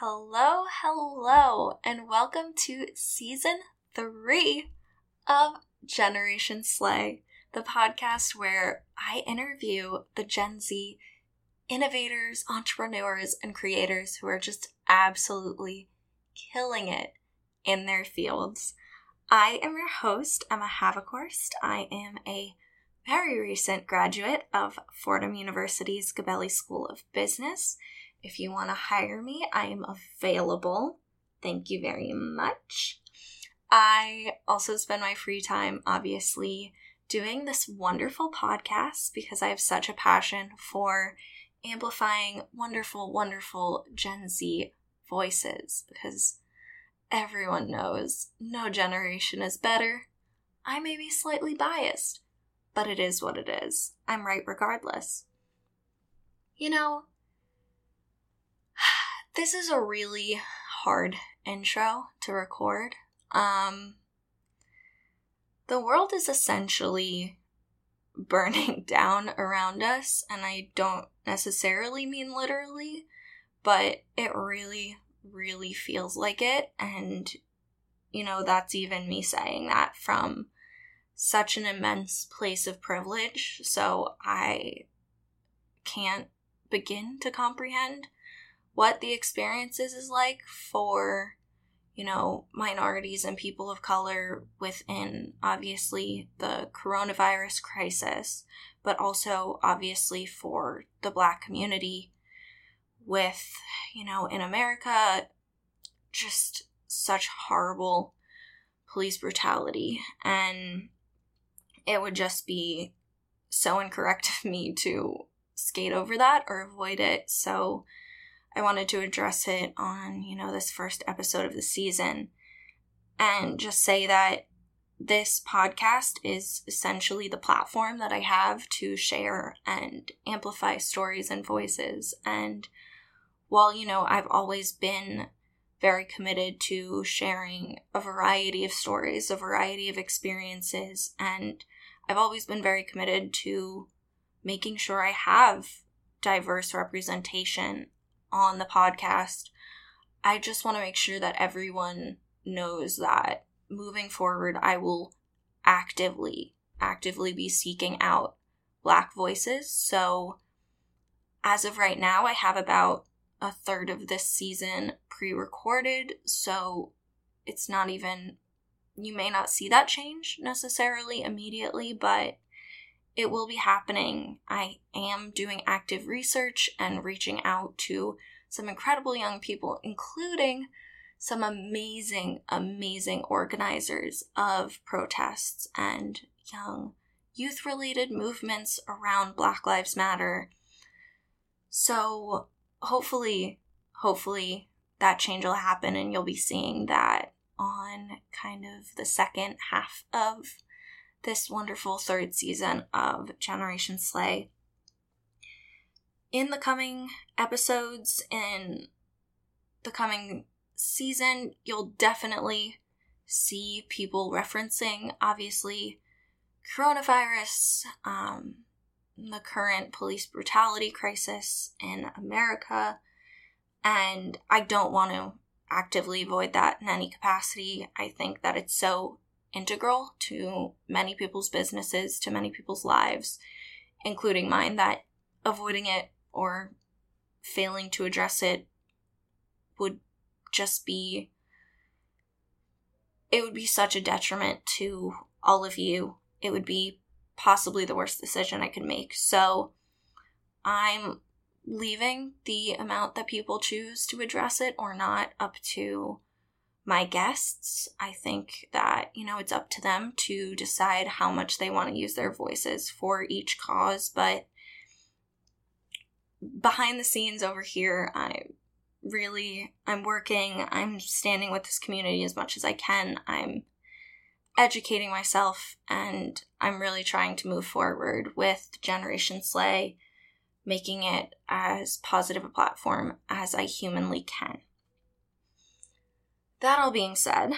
Hello, hello, and welcome to season three of Generation Slay, the podcast where I interview the Gen Z innovators, entrepreneurs, and creators who are just absolutely killing it in their fields. I am your host, Emma Havikhorst. I am a very recent graduate of Fordham University's Gabelli School of Business. If you want to hire me, I am available. Thank you very much. I also spend my free time, obviously, doing this wonderful podcast because I have such a passion for amplifying wonderful, wonderful Gen Z voices because everyone knows no generation is better. I may be slightly biased, but it is what it is. I'm right regardless. You know, this is a really hard intro to record. Um, the world is essentially burning down around us, and I don't necessarily mean literally, but it really, really feels like it. And, you know, that's even me saying that from such an immense place of privilege. So I can't begin to comprehend what the experiences is like for you know minorities and people of color within obviously the coronavirus crisis but also obviously for the black community with you know in america just such horrible police brutality and it would just be so incorrect of me to skate over that or avoid it. So I wanted to address it on, you know, this first episode of the season and just say that this podcast is essentially the platform that I have to share and amplify stories and voices. And while, you know, I've always been very committed to sharing a variety of stories, a variety of experiences, and I've always been very committed to making sure I have diverse representation on the podcast. I just want to make sure that everyone knows that moving forward, I will actively, actively be seeking out Black voices. So, as of right now, I have about a third of this season pre recorded. So, it's not even you may not see that change necessarily immediately, but it will be happening. I am doing active research and reaching out to some incredible young people, including some amazing, amazing organizers of protests and young youth related movements around Black Lives Matter. So, hopefully, hopefully, that change will happen and you'll be seeing that on kind of the second half of this wonderful third season of Generation Slay. In the coming episodes, in the coming season, you'll definitely see people referencing, obviously, coronavirus, um, the current police brutality crisis in America, and I don't want to actively avoid that in any capacity. I think that it's so integral to many people's businesses, to many people's lives, including mine, that avoiding it or failing to address it would just be it would be such a detriment to all of you. It would be possibly the worst decision I could make. So I'm leaving the amount that people choose to address it or not up to my guests. I think that, you know, it's up to them to decide how much they want to use their voices for each cause. But behind the scenes over here, I really, I'm working, I'm standing with this community as much as I can. I'm educating myself and I'm really trying to move forward with Generation Slay making it as positive a platform as I humanly can. That all being said,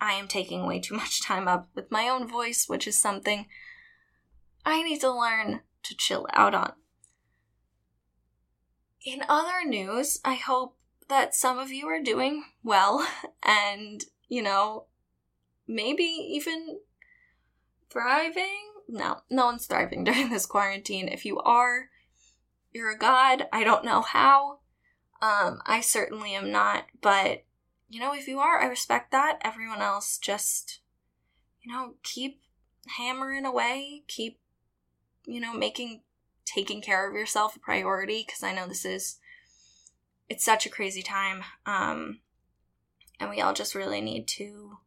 I am taking way too much time up with my own voice, which is something I need to learn to chill out on. In other news, I hope that some of you are doing well and, you know, maybe even thriving. No, no one's thriving during this quarantine. If you are, you're a god. I don't know how. Um, I certainly am not, but you know, if you are, I respect that. Everyone else just, you know, keep hammering away, keep, you know, making taking care of yourself a priority because I know this is it's such a crazy time. Um, and we all just really need to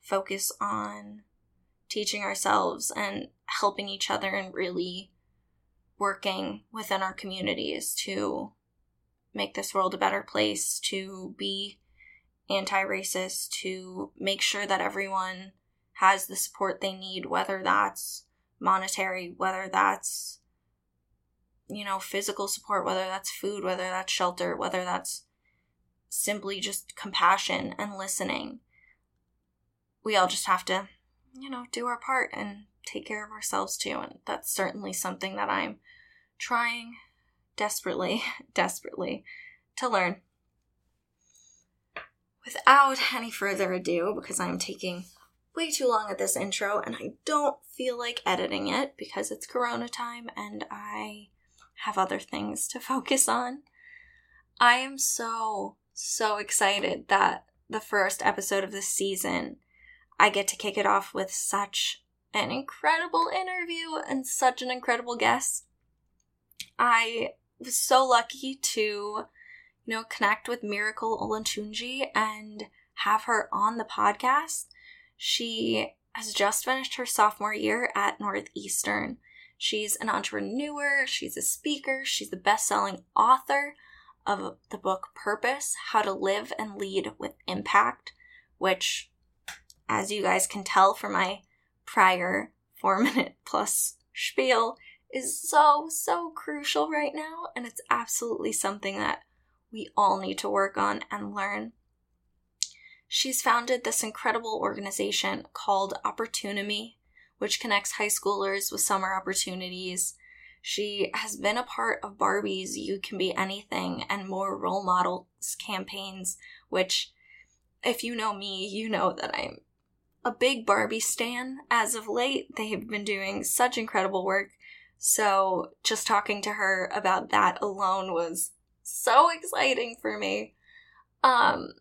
focus on teaching ourselves and helping each other and really working within our communities to make this world a better place, to be anti racist, to make sure that everyone has the support they need, whether that's monetary, whether that's you know, physical support, whether that's food, whether that's shelter, whether that's simply just compassion and listening. We all just have to, you know, do our part and take care of ourselves too. And that's certainly something that I'm trying desperately, desperately to learn. Without any further ado, because I'm taking way too long at this intro and I don't feel like editing it because it's corona time and I have other things to focus on. I am so, so excited that the first episode of this season, I get to kick it off with such an incredible interview and such an incredible guest. I was so lucky to, you know, connect with Miracle Olatunji and have her on the podcast. She has just finished her sophomore year at Northeastern She's an entrepreneur, she's a speaker, she's the best selling author of the book Purpose How to Live and Lead with Impact, which, as you guys can tell from my prior four minute plus spiel, is so, so crucial right now. And it's absolutely something that we all need to work on and learn. She's founded this incredible organization called Opportunity which connects high schoolers with summer opportunities. She has been a part of Barbie's You Can Be Anything and more role models campaigns, which, if you know me, you know that I'm a big Barbie stan as of late. They have been doing such incredible work. So, just talking to her about that alone was so exciting for me. Um,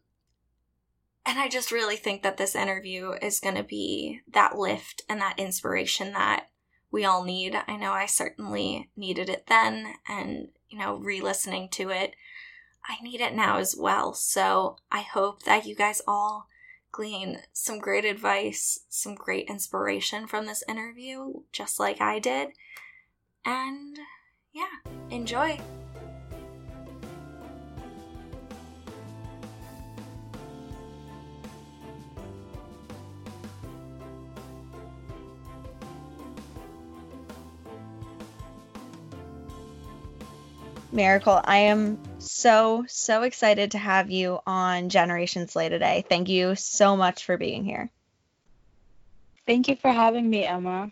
and I just really think that this interview is going to be that lift and that inspiration that we all need. I know I certainly needed it then, and, you know, re listening to it, I need it now as well. So I hope that you guys all glean some great advice, some great inspiration from this interview, just like I did. And yeah, enjoy. Miracle, I am so, so excited to have you on Generation Slay today. Thank you so much for being here. Thank you for having me, Emma.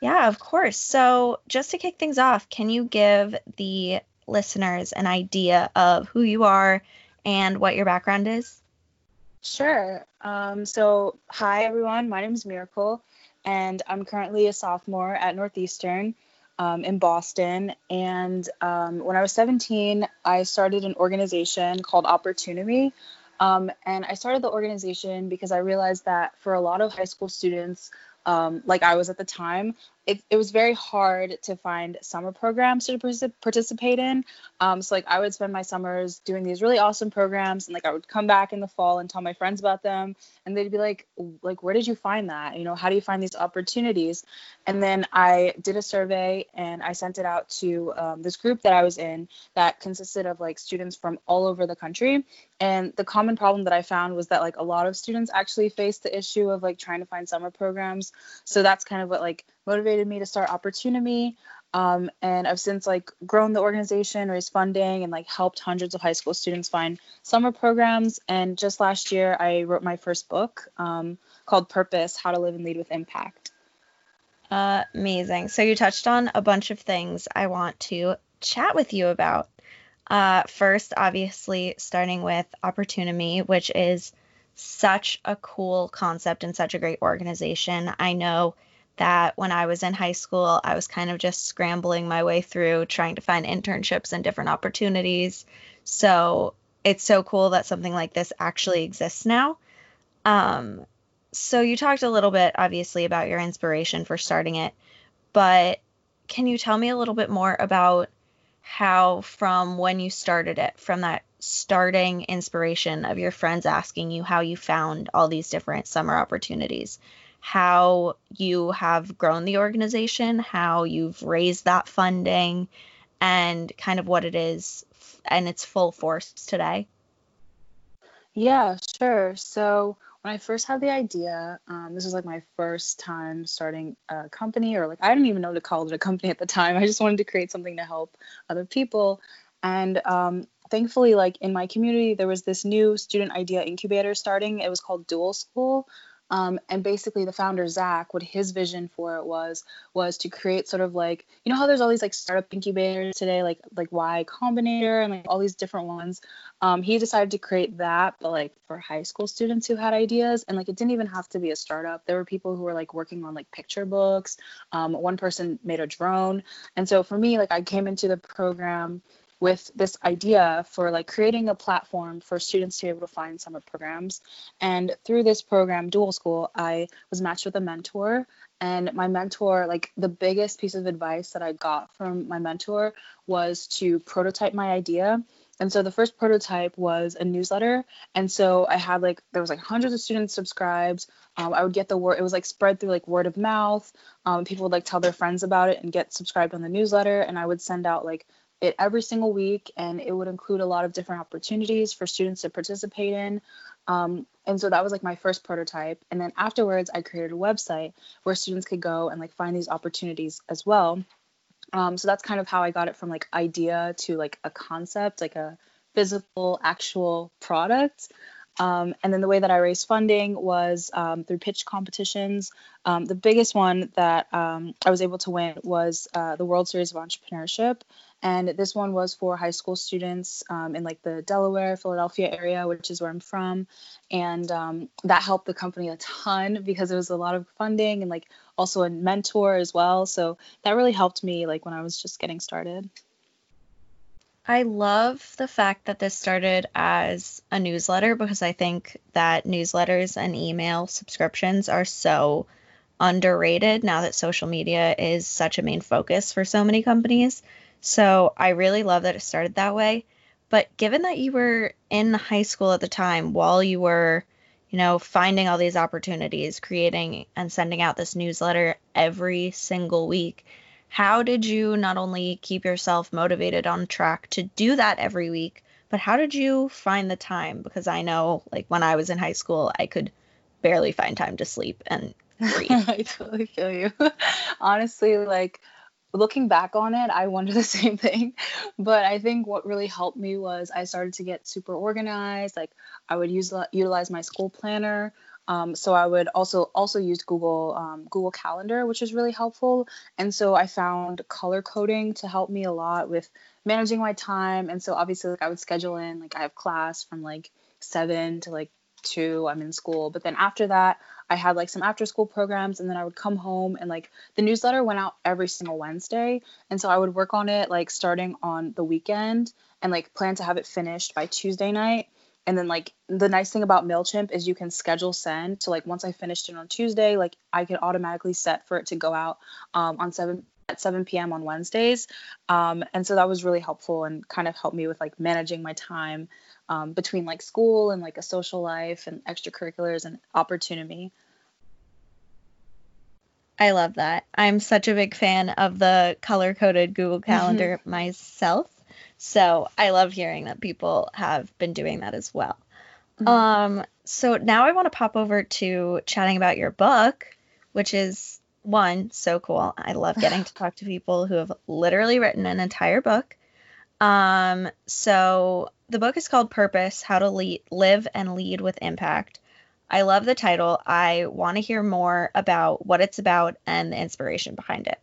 Yeah, of course. So, just to kick things off, can you give the listeners an idea of who you are and what your background is? Sure. Um, so, hi, everyone. My name is Miracle, and I'm currently a sophomore at Northeastern um, in Boston. And um, when I was 17, I started an organization called Opportunity. Um, and I started the organization because I realized that for a lot of high school students, um, like I was at the time, it, it was very hard to find summer programs to participate in. Um, so like I would spend my summers doing these really awesome programs, and like I would come back in the fall and tell my friends about them, and they'd be like, like where did you find that? You know, how do you find these opportunities? And then I did a survey and I sent it out to um, this group that I was in that consisted of like students from all over the country. And the common problem that I found was that like a lot of students actually faced the issue of like trying to find summer programs. So that's kind of what like motivated me to start Opportunity. Um, and I've since like grown the organization, raised funding, and like helped hundreds of high school students find summer programs. And just last year, I wrote my first book um, called Purpose: How to Live and Lead with Impact. Uh, amazing. So you touched on a bunch of things I want to chat with you about. Uh, first, obviously, starting with Opportunity, which is such a cool concept and such a great organization. I know that when I was in high school, I was kind of just scrambling my way through trying to find internships and different opportunities. So it's so cool that something like this actually exists now. Um, so you talked a little bit, obviously, about your inspiration for starting it, but can you tell me a little bit more about how, from when you started it, from that starting inspiration of your friends asking you how you found all these different summer opportunities, how you have grown the organization, how you've raised that funding, and kind of what it is and its full force today? Yeah, sure. So when I first had the idea, um, this was like my first time starting a company, or like I didn't even know to call it a company at the time. I just wanted to create something to help other people. And um, thankfully, like in my community, there was this new student idea incubator starting. It was called Dual School. Um, and basically, the founder Zach, what his vision for it was, was to create sort of like you know how there's all these like startup incubators today, like like Y Combinator and like all these different ones. Um, he decided to create that, but like for high school students who had ideas, and like it didn't even have to be a startup. There were people who were like working on like picture books. Um, one person made a drone, and so for me, like I came into the program with this idea for like creating a platform for students to be able to find summer programs. And through this program, Dual School, I was matched with a mentor. And my mentor, like the biggest piece of advice that I got from my mentor was to prototype my idea. And so the first prototype was a newsletter. And so I had like, there was like hundreds of students subscribed. Um, I would get the word, it was like spread through like word of mouth. Um, people would like tell their friends about it and get subscribed on the newsletter. And I would send out like it every single week, and it would include a lot of different opportunities for students to participate in. Um, and so that was like my first prototype. And then afterwards, I created a website where students could go and like find these opportunities as well. Um, so that's kind of how I got it from like idea to like a concept, like a physical, actual product. Um, and then the way that I raised funding was um, through pitch competitions. Um, the biggest one that um, I was able to win was uh, the World Series of Entrepreneurship. And this one was for high school students um, in like the Delaware, Philadelphia area, which is where I'm from. And um, that helped the company a ton because it was a lot of funding and like also a mentor as well. So that really helped me like when I was just getting started. I love the fact that this started as a newsletter because I think that newsletters and email subscriptions are so underrated now that social media is such a main focus for so many companies. So I really love that it started that way. But given that you were in high school at the time while you were, you know, finding all these opportunities, creating and sending out this newsletter every single week, how did you not only keep yourself motivated on track to do that every week, but how did you find the time? Because I know, like, when I was in high school, I could barely find time to sleep and breathe. I totally feel you. Honestly, like, looking back on it, I wonder the same thing. But I think what really helped me was I started to get super organized. Like I would use utilize my school planner. Um, so I would also also use Google um, Google Calendar, which is really helpful. And so I found color coding to help me a lot with managing my time. And so obviously, like I would schedule in like I have class from like seven to like two. I'm in school, but then after that, I had like some after school programs and then I would come home and like the newsletter went out every single Wednesday. And so I would work on it like starting on the weekend and like plan to have it finished by Tuesday night. And then like the nice thing about MailChimp is you can schedule send. So like once I finished it on Tuesday, like I could automatically set for it to go out um, on 7 at 7 p.m. on Wednesdays. Um, and so that was really helpful and kind of helped me with like managing my time um, between like school and like a social life and extracurriculars and opportunity. I love that. I'm such a big fan of the color coded Google mm-hmm. Calendar mm-hmm. myself. So I love hearing that people have been doing that as well. Mm-hmm. Um, so now I want to pop over to chatting about your book, which is one, so cool. I love getting to talk to people who have literally written an entire book. Um, so the book is called Purpose How to Lead, Live and Lead with Impact. I love the title. I want to hear more about what it's about and the inspiration behind it.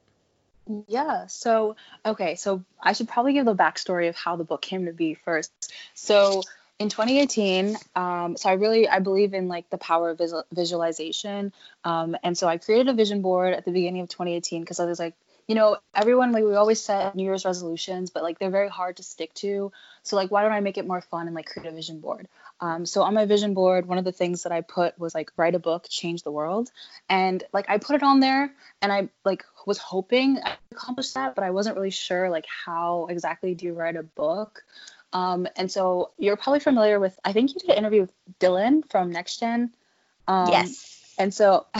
Yeah. So, okay. So I should probably give the backstory of how the book came to be first. So in 2018, um, so I really I believe in like the power of visual, visualization, um, and so I created a vision board at the beginning of 2018 because I was like, you know, everyone like we always set New Year's resolutions, but like they're very hard to stick to. So like, why don't I make it more fun and like create a vision board? Um, so on my vision board, one of the things that I put was like write a book, change the world, and like I put it on there, and I like was hoping I accomplished that, but I wasn't really sure like how exactly do you write a book. Um, and so you're probably familiar with. I think you did an interview with Dylan from Next Gen. Um, yes. And so,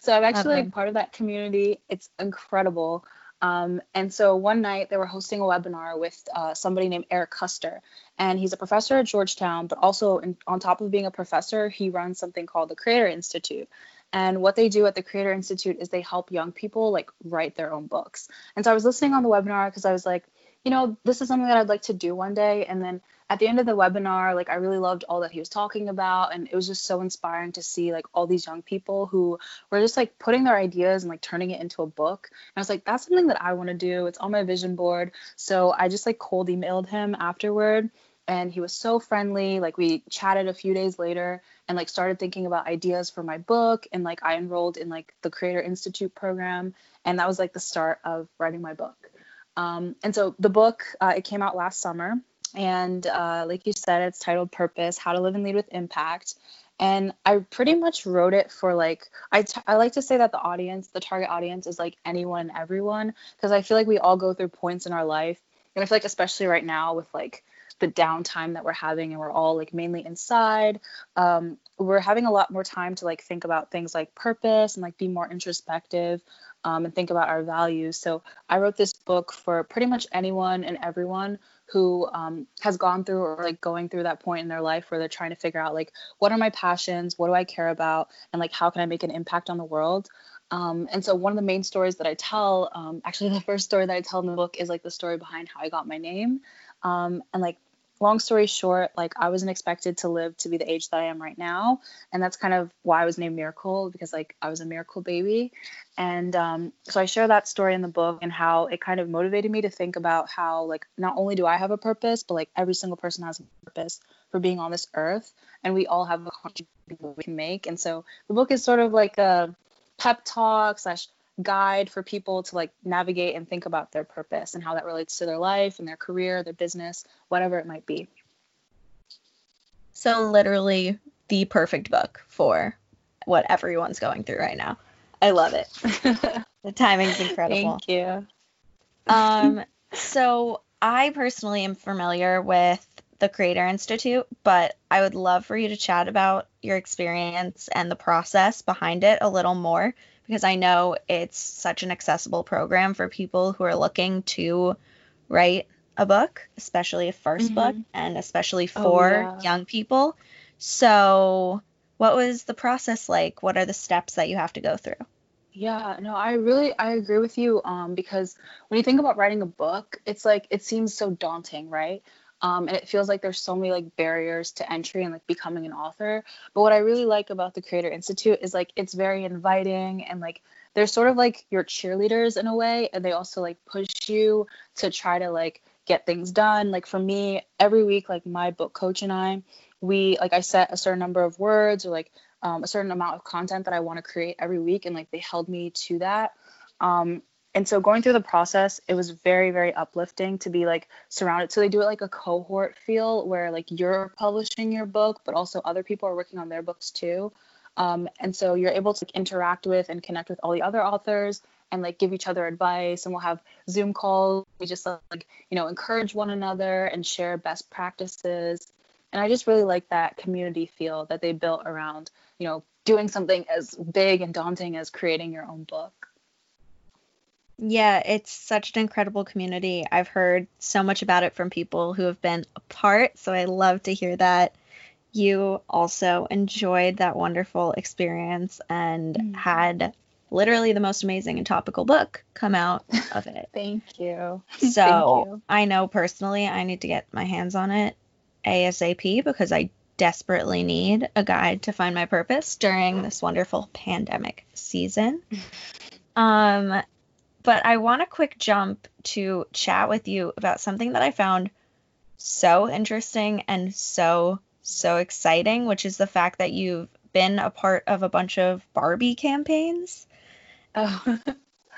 so I'm actually like part of that community. It's incredible. Um, and so one night they were hosting a webinar with uh, somebody named Eric Koester, and he's a professor at Georgetown, but also in, on top of being a professor, he runs something called the Creator Institute. And what they do at the Creator Institute is they help young people like write their own books. And so I was listening on the webinar because I was like, you know, this is something that I'd like to do one day. And then at the end of the webinar, like I really loved all that he was talking about. And it was just so inspiring to see like all these young people who were just like putting their ideas and like turning it into a book. And I was like, that's something that I want to do. It's on my vision board. So I just like cold emailed him afterward and he was so friendly like we chatted a few days later and like started thinking about ideas for my book and like i enrolled in like the creator institute program and that was like the start of writing my book um, and so the book uh, it came out last summer and uh, like you said, it's titled Purpose How to Live and Lead with Impact. And I pretty much wrote it for like, I, t- I like to say that the audience, the target audience is like anyone and everyone, because I feel like we all go through points in our life. And I feel like, especially right now with like the downtime that we're having and we're all like mainly inside, um, we're having a lot more time to like think about things like purpose and like be more introspective um, and think about our values. So I wrote this book for pretty much anyone and everyone who um, has gone through or like going through that point in their life where they're trying to figure out like what are my passions? What do i care about? And like how can i make an impact on the world? Um, and so one of the main stories that i tell um, actually the first story that i tell in the book is like the story behind how i got my name. Um, and like long story short, like I wasn't expected to live to be the age that I am right now. And that's kind of why I was named Miracle because like I was a miracle baby. And um, so I share that story in the book and how it kind of motivated me to think about how like not only do I have a purpose, but like every single person has a purpose for being on this earth. And we all have a contribution we can make. And so the book is sort of like a pep talk slash guide for people to like navigate and think about their purpose and how that relates to their life and their career, their business, whatever it might be. So literally the perfect book for what everyone's going through right now. I love it. the timing's incredible. Thank you. um so I personally am familiar with the Creator Institute, but I would love for you to chat about your experience and the process behind it a little more because I know it's such an accessible program for people who are looking to write a book, especially a 1st mm-hmm. book, and especially oh, for oh, yeah. young people. So, what was the process like? What are the steps that you have to go through? Yeah, no, I really I agree with you um because when you think about writing a book, it's like it seems so daunting, right? Um, and it feels like there's so many like barriers to entry and like becoming an author. But what I really like about the Creator Institute is like it's very inviting and like they're sort of like your cheerleaders in a way, and they also like push you to try to like get things done. Like for me, every week, like my book coach and I, we like I set a certain number of words or like um, a certain amount of content that I want to create every week, and like they held me to that. Um, and so going through the process it was very very uplifting to be like surrounded. So they do it like a cohort feel where like you're publishing your book but also other people are working on their books too. Um, and so you're able to like, interact with and connect with all the other authors and like give each other advice. And we'll have zoom calls. We just like you know encourage one another and share best practices. And i just really like that community feel that they built around you know doing something as big and daunting as creating your own book yeah, it's such an incredible community. I've heard so much about it from people who have been a part, so I love to hear that you also enjoyed that wonderful experience and mm-hmm. had literally the most amazing and topical book come out of it. Thank you. So Thank you. I know personally I need to get my hands on it ASAP because I desperately need a guide to find my purpose during this wonderful pandemic season. Um, but I want a quick jump to chat with you about something that I found so interesting and so, so exciting, which is the fact that you've been a part of a bunch of Barbie campaigns. Oh.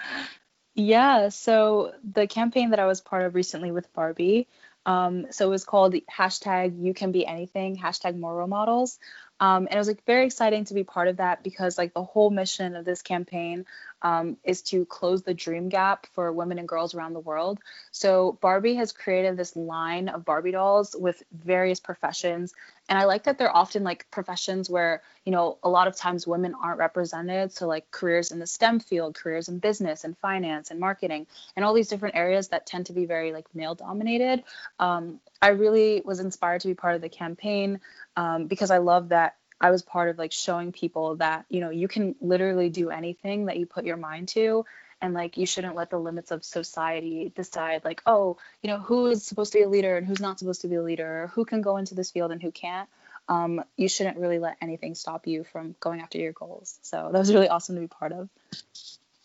yeah, so the campaign that I was part of recently with Barbie, um, so it was called hashtag you can be anything, hashtag more role models. Um, and it was like very exciting to be part of that because like the whole mission of this campaign um, is to close the dream gap for women and girls around the world. So Barbie has created this line of Barbie dolls with various professions, and I like that they're often like professions where you know a lot of times women aren't represented. So like careers in the STEM field, careers in business and finance and marketing, and all these different areas that tend to be very like male dominated. Um, I really was inspired to be part of the campaign um, because I love that I was part of like showing people that, you know, you can literally do anything that you put your mind to. And like, you shouldn't let the limits of society decide, like, oh, you know, who is supposed to be a leader and who's not supposed to be a leader, or who can go into this field and who can't. Um, you shouldn't really let anything stop you from going after your goals. So that was really awesome to be part of.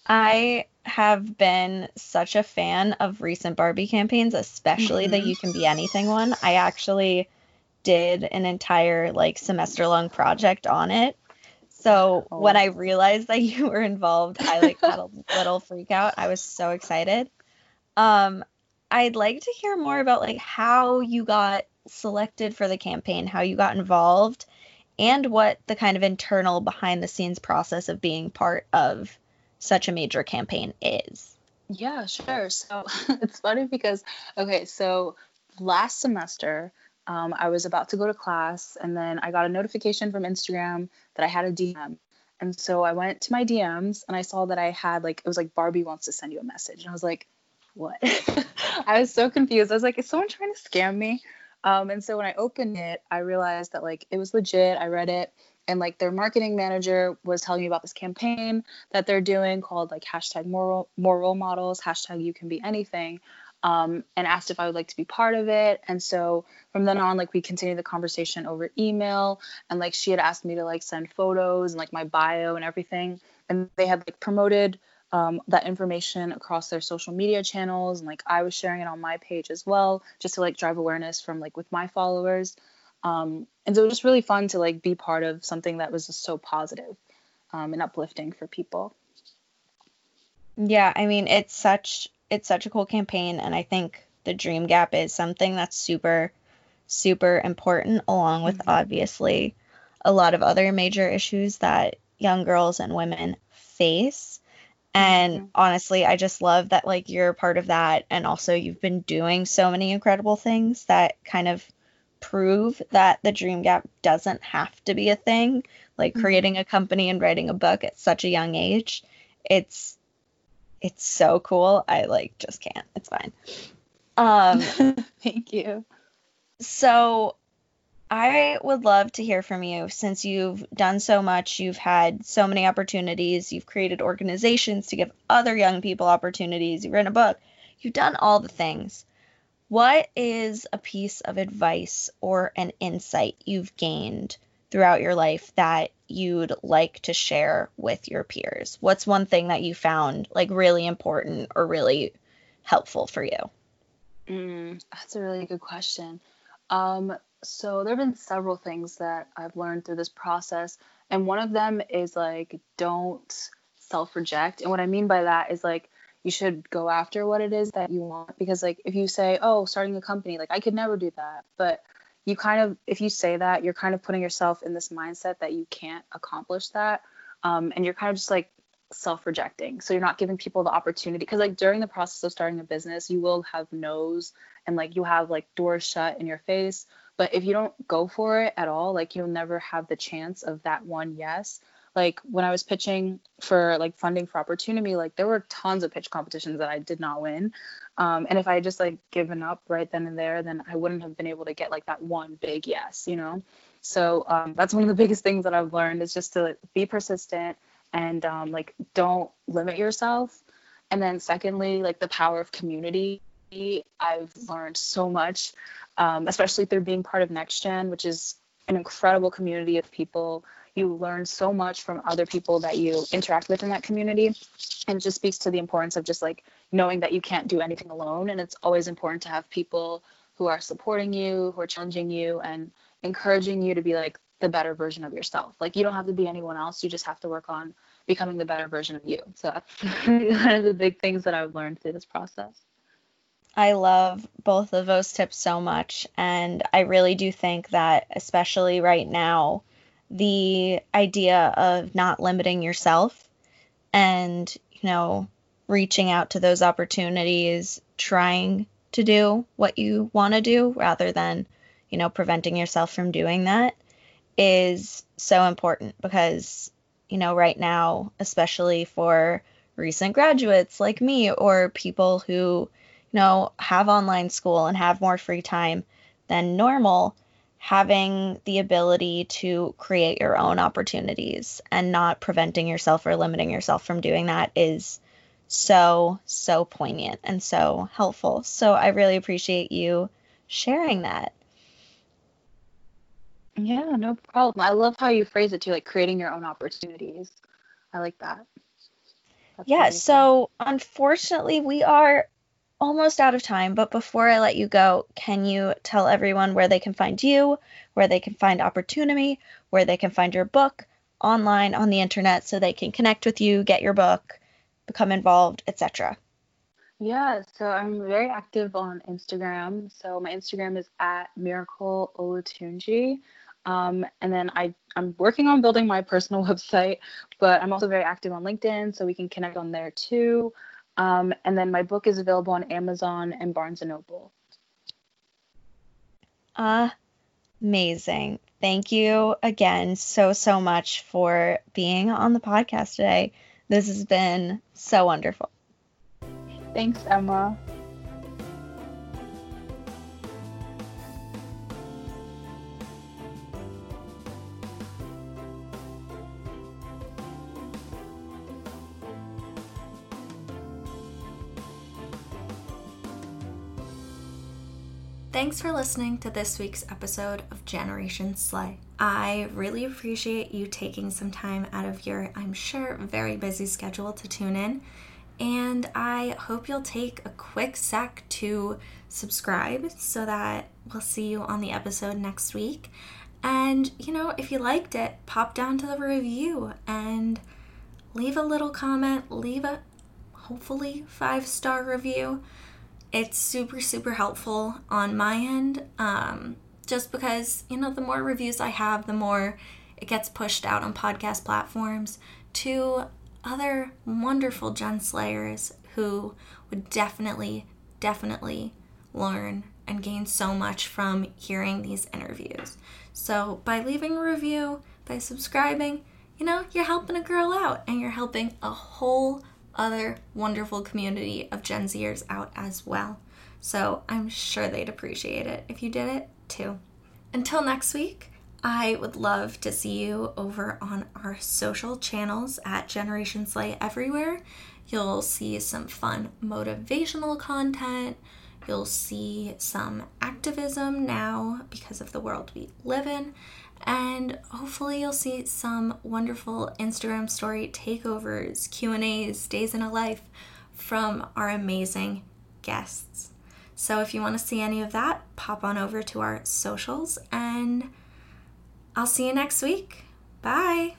I have been such a fan of recent Barbie campaigns, especially mm-hmm. the You Can Be Anything one. I actually did an entire like semester long project on it. So oh. when I realized that you were involved, I like had a little freak out. I was so excited. Um, I'd like to hear more about like how you got selected for the campaign, how you got involved, and what the kind of internal behind the scenes process of being part of such a major campaign is. Yeah, sure. So it's funny because okay, so last semester um, I was about to go to class, and then I got a notification from Instagram that I had a DM. And so I went to my DMs and I saw that I had like, it was like Barbie wants to send you a message. And I was like, what? I was so confused. I was like, is someone trying to scam me? Um, and so when I opened it, I realized that like it was legit. I read it and like their marketing manager was telling me about this campaign that they're doing called like hashtag more role models, hashtag you can be anything um, and asked if I would like to be part of it. And so from then on, like we continued the conversation over email, and like she had asked me to like send photos and like my bio and everything, and they had like promoted um, that information across their social media channels, and like I was sharing it on my page as well, just to like drive awareness from like with my followers. Um, and so it was just really fun to like be part of something that was just so positive, um, and uplifting for people. Yeah, I mean, it's such it's such a cool campaign and I think the dream gap is something that's super super important along with mm-hmm. obviously a lot of other major issues that young girls and women face and mm-hmm. honestly i just love that like you're a part of that and also you've been doing so many incredible things that kind of prove that the dream gap doesn't have to be a thing like mm-hmm. creating a company and writing a book at such a young age it's it's so cool. I like just can't. It's fine. Um, Thank you. So I would love to hear from you since you've done so much, you've had so many opportunities, you've created organizations to give other young people opportunities, you've written a book, you've done all the things. What is a piece of advice or an insight you've gained throughout your life that you'd like to share with your peers? What's one thing that you found like really important or really helpful for you? Mm, that's a really good question. Um, so there have been several things that I've learned through this process, and one of them is like don't self-reject. And what I mean by that is like you should go after what it is that you want because like if you say, "Oh, starting a company, like I could never do that," but you kind of if you say that you're kind of putting yourself in this mindset that you can't accomplish that um, and you're kind of just like self-rejecting. So you're not giving people the opportunity because like during the process of starting a business you will have no's and like you have like doors shut in your face but if you don't go for it at all like you'll never have the chance of that one yes like when I was pitching for like funding for opportunity, like there were tons of pitch competitions that I did not win. Um, and if I had just like given up right then and there, then I wouldn't have been able to get like that one big yes, you know? So um, that's one of the biggest things that I've learned is just to like, be persistent and um, like don't limit yourself. And then secondly, like the power of community. I've learned so much, um, especially through being part of Next Gen, which is an incredible community of people. You learn so much from other people that you interact with in that community. And it just speaks to the importance of just like knowing that you can't do anything alone. And it's always important to have people who are supporting you, who are challenging you, and encouraging you to be like the better version of yourself. Like you don't have to be anyone else. You just have to work on becoming the better version of you. So that's one of the big things that I've learned through this process. I love both of those tips so much. And I really do think that, especially right now, the idea of not limiting yourself and, you know, reaching out to those opportunities, trying to do what you want to do rather than, you know, preventing yourself from doing that is so important because, you know, right now, especially for recent graduates like me or people who, know, have online school and have more free time than normal, having the ability to create your own opportunities and not preventing yourself or limiting yourself from doing that is so, so poignant and so helpful. So I really appreciate you sharing that. Yeah, no problem. I love how you phrase it too, like creating your own opportunities. I like that. That's yeah, so unfortunately, we are almost out of time, but before I let you go, can you tell everyone where they can find you, where they can find Opportunity, where they can find your book online on the internet so they can connect with you, get your book, become involved, etc.? Yeah, so I'm very active on Instagram. So my Instagram is at Miracle Olatunji. Um, and then I, I'm working on building my personal website, but I'm also very active on LinkedIn, so we can connect on there too. Um, and then my book is available on Amazon and Barnes and Noble. Amazing. Thank you again so, so much for being on the podcast today. This has been so wonderful. Thanks, Emma. Thanks for listening to this week's episode of Generation Slay. I really appreciate you taking some time out of your, I'm sure, very busy schedule to tune in. And I hope you'll take a quick sec to subscribe so that we'll see you on the episode next week. And, you know, if you liked it, pop down to the review and leave a little comment, leave a hopefully five star review it's super, super helpful on my end. Um, just because, you know, the more reviews I have, the more it gets pushed out on podcast platforms to other wonderful Gen Slayers who would definitely, definitely learn and gain so much from hearing these interviews. So, by leaving a review, by subscribing, you know, you're helping a girl out and you're helping a whole other wonderful community of Gen Zers out as well. So I'm sure they'd appreciate it if you did it too. Until next week, I would love to see you over on our social channels at Generation Slay everywhere. You'll see some fun motivational content. You'll see some activism now because of the world we live in and hopefully you'll see some wonderful Instagram story takeovers, Q&As, days in a life from our amazing guests. So if you want to see any of that, pop on over to our socials and I'll see you next week. Bye.